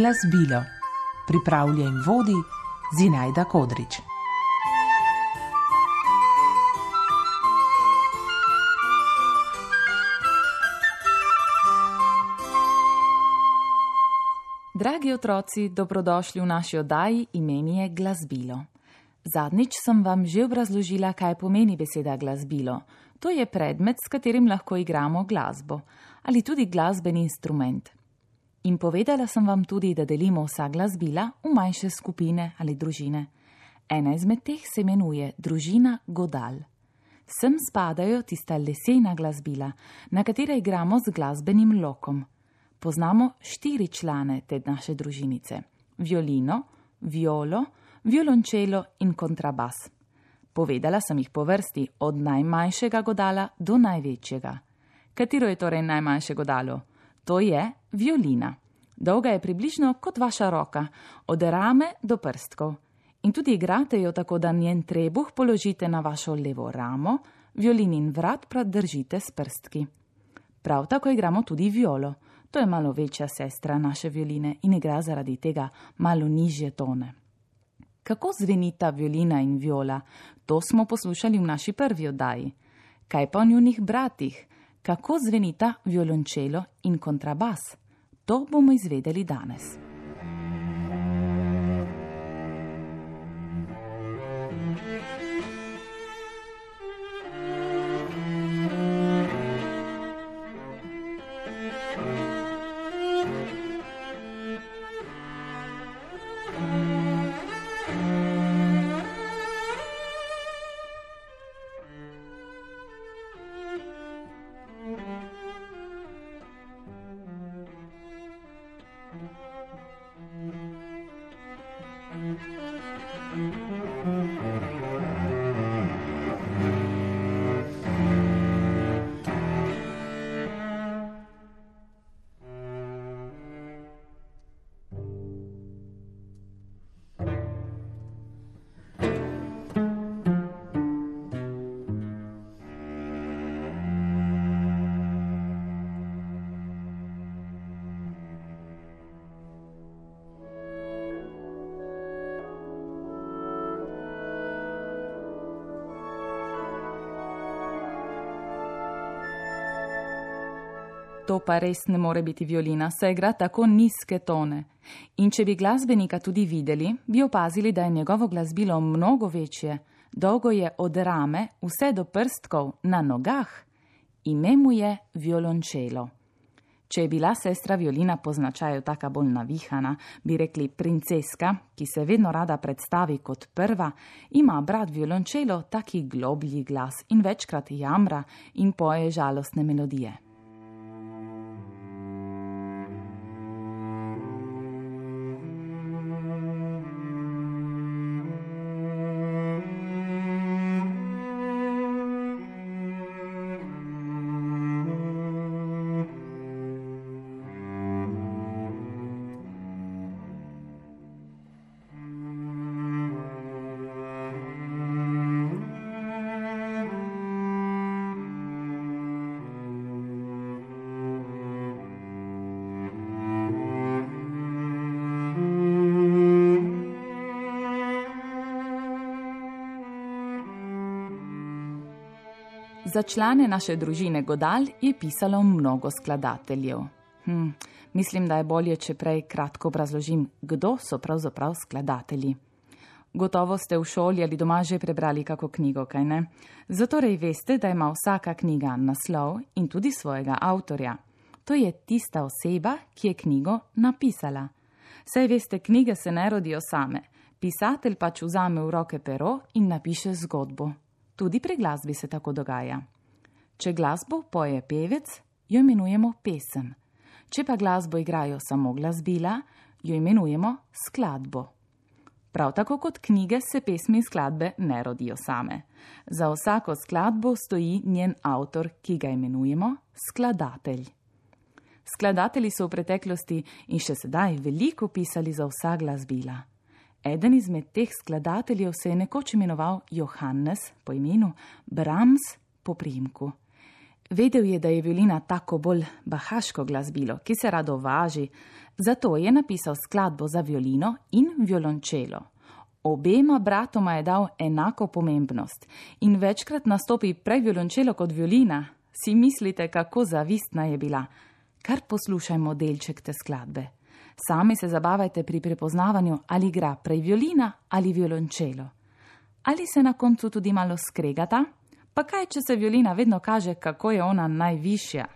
Glasbilo. Pripravlja in vodi Zinajda Kodrič. Dragi otroci, dobrodošli v naši oddaji Imeni je glasbilo. Zadnjič sem vam že obrazložila, kaj pomeni beseda glasbilo. To je predmet, s katerim lahko igramo glasbo ali tudi glasbeni instrument. In povedala sem vam tudi, da delimo vsa glasbila v manjše skupine ali družine. Ena izmed teh se imenuje družina Godal. Sem spadajo tista lesena glasbila, na katera igramo z glasbenim lokom. Poznamo štiri člane te naše družinice: violino, violo, violončelo in kontrabas. Povedala sem jih po vrsti, od najmanjšega godala do največjega. Katero je torej najmanjše godalo? To je violina. Dolga je približno kot vaša roka, od rame do prstkov. In tudi igrate jo tako, da njen trebuh položite na vašo levo ramo, violinin vrat pa držite s prstki. Prav tako igramo tudi violo. To je malo večja sestra naše violine in igra zaradi tega malo nižje tone. Kako zvenita violina in viola, to smo poslušali v naši prvi oddaji. Kaj pa o njunih bratih? Kako zvenita violončelo in kontrabas? To bomo izvedeli danes. To pa res ne more biti violina, saj igra tako nizke tone. In če bi glasbenika tudi videli, bi opazili, da je njegovo glasbilo mnogo večje, dolgo je od rame vse do prstkov na nogah. Ime mu je violončelo. Če je bila sestra violina po značaju taka bolj navihana, bi rekli princeska, ki se vedno rada predstavi kot prva, ima brat violončelo taki globlji glas in večkrat jamra in poje žalostne melodije. Za člane naše družine Godal je pisalo mnogo skladateljev. Hm, mislim, da je bolje, če prej kratko obrazložim, kdo so pravzaprav skladatelji. Gotovo ste v šoli ali doma že prebrali kako knjigo, kaj ne? Zatorej veste, da ima vsaka knjiga naslov in tudi svojega avtorja. To je tista oseba, ki je knjigo napisala. Saj veste, knjige se ne rodijo same. Pisatelj pač vzame v roke pero in napiše zgodbo. Tudi pri glasbi se tako dogaja. Če glasbo poje pevec, jo imenujemo pesem. Če pa glasbo igrajo samo glasbila, jo imenujemo skladbo. Prav tako kot knjige se pesmi in skladbe ne rodijo same. Za vsako skladbo stoji njen avtor, ki ga imenujemo skladatelj. Skladatelji so v preteklosti in še sedaj veliko pisali za vsa glasbila. Eden izmed teh skladateljev se je nekoč imenoval Johannes po imenu, Brahms po priimku. Vedel je, da je violina tako bolj bahaško glasbilo, ki se rado važi, zato je napisal skladbo za violino in violončelo. Obema bratoma je dal enako pomembnost in večkrat nastopi prej violončelo kot violina. Si mislite, kako zavistna je bila? Kar poslušajmo delček te skladbe. Sami se zabavajte pri prepoznavanju, ali igra prej violina ali violončelo. Ali se na koncu tudi malo skregata? Pa kaj, če se violina vedno kaže, kako je ona najvišja?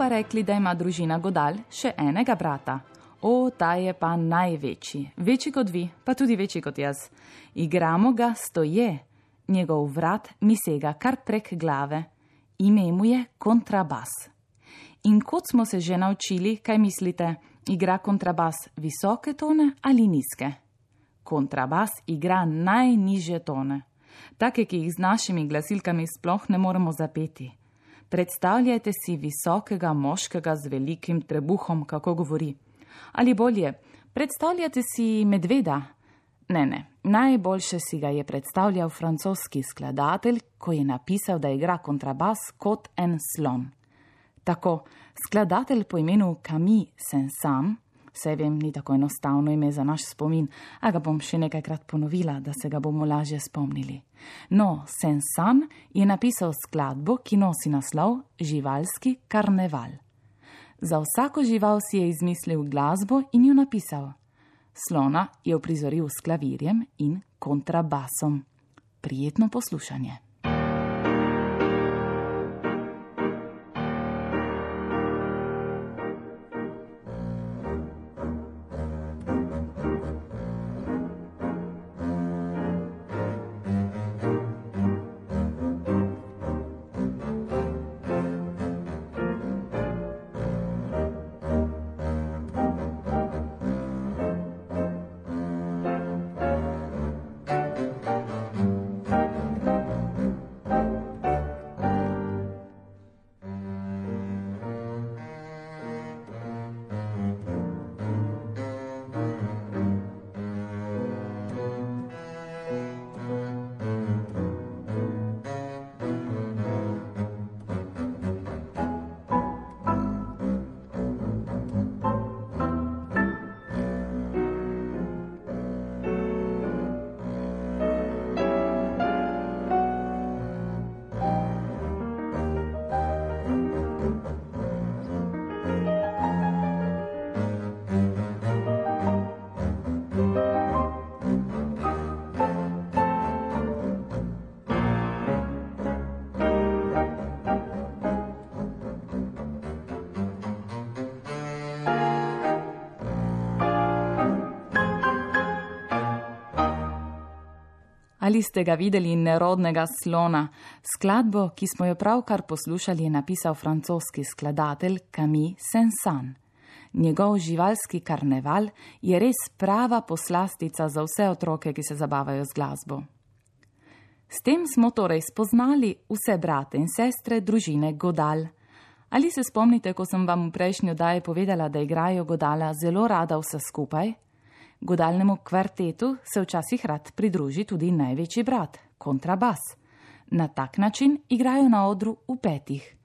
Pa rekli, da ima družina Godal še enega brata. O, ta je pa največji, večji kot vi, pa tudi večji kot jaz. Igramo ga stoje, njegov vrat mi sega kar prek glave, ime mu je kontrabas. In kot smo se že naučili, kaj mislite, igra kontrabas visoke tone ali nizke? Kontrabas igra najniže tone, take, ki jih z našimi glasilkami sploh ne moremo zapeti. Predstavljajte si visokega moškega z velikim trebuhom, kako govori. Ali bolje, predstavljajte si medveda. Ne, ne, najboljše si ga je predstavljal francoski skladatelj, ko je napisal, da igra kontrabas kot en slon. Tako, skladatelj po imenu Camille Saint-Saëns Vse vem, ni tako enostavno ime za naš spomin, a ga bom še nekajkrat ponovila, da se ga bomo lažje spomnili. No, Sensan je napisal skladbo, ki nosi naslov Živalski karneval. Za vsako žival si je izmislil glasbo in jo napisal. Slona je uprizoril s klavirjem in kontrabasom. Prijetno poslušanje. Ali ste ga videli nerodnega slona? Skladbo, ki smo jo pravkar poslušali, je napisal francoski skladatelj Camille Saint-Saëns. Njegov živalski karneval je res prava poslastica za vse otroke, ki se zabavajo z glasbo. S tem smo torej spoznali vse brate in sestre družine Godal. Ali se spomnite, ko sem vam v prejšnjo daji povedala, da igrajo Godala zelo rada vse skupaj? Godalnemu kvartetu se včasih rad pridruži tudi največji brat, kontrabas. Na tak način igrajo na odru v petih.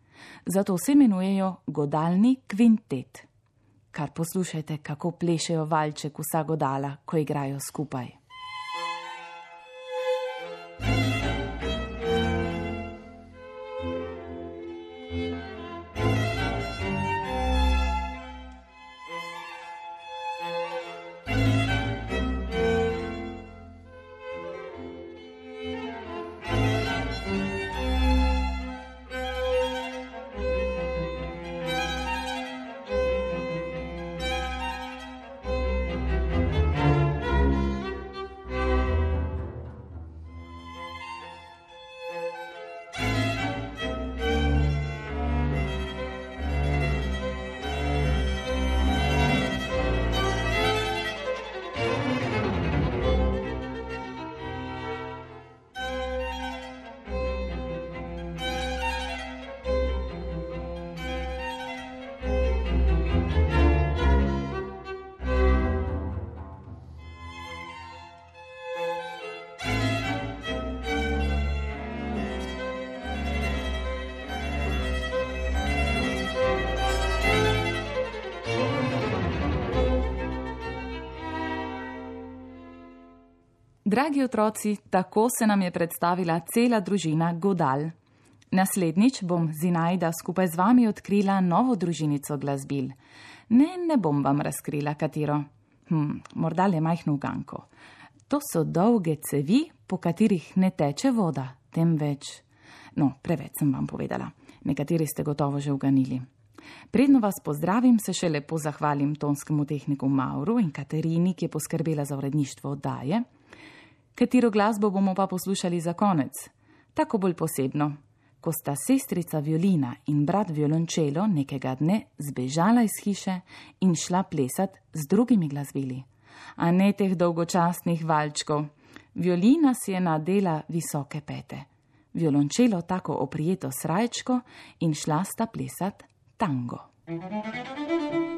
Zato se imenujejo godalni kvintet. Kar poslušajte, kako plešejo valček vsa godala, ko igrajo skupaj. Dragi otroci, tako se nam je predstavila cela družina Godal. Naslednjič bom Zinajda skupaj z vami odkrila novo družinico glasbil. Ne, ne bom vam razkrila katero. Hm, morda le majhno uganko. To so dolge cevi, po katerih ne teče voda, temveč. No, preveč sem vam povedala. Nekateri ste gotovo že uganili. Predno vas pozdravim, se še lepo zahvalim tonskemu tehniku Mauru in Katerini, ki je poskrbela za uredništvo oddaje. Katero glasbo bomo pa poslušali za konec? Tako bolj posebno. Ko sta sestrica violina in brat violončelo nekega dne zbežala iz hiše in šla plesati z drugimi glasbili a ne teh dolgočasnih valčkov. Violina si je nadela visoke pete, violončelo tako oprijeto srajčko in šla sta plesat tango. Thank you.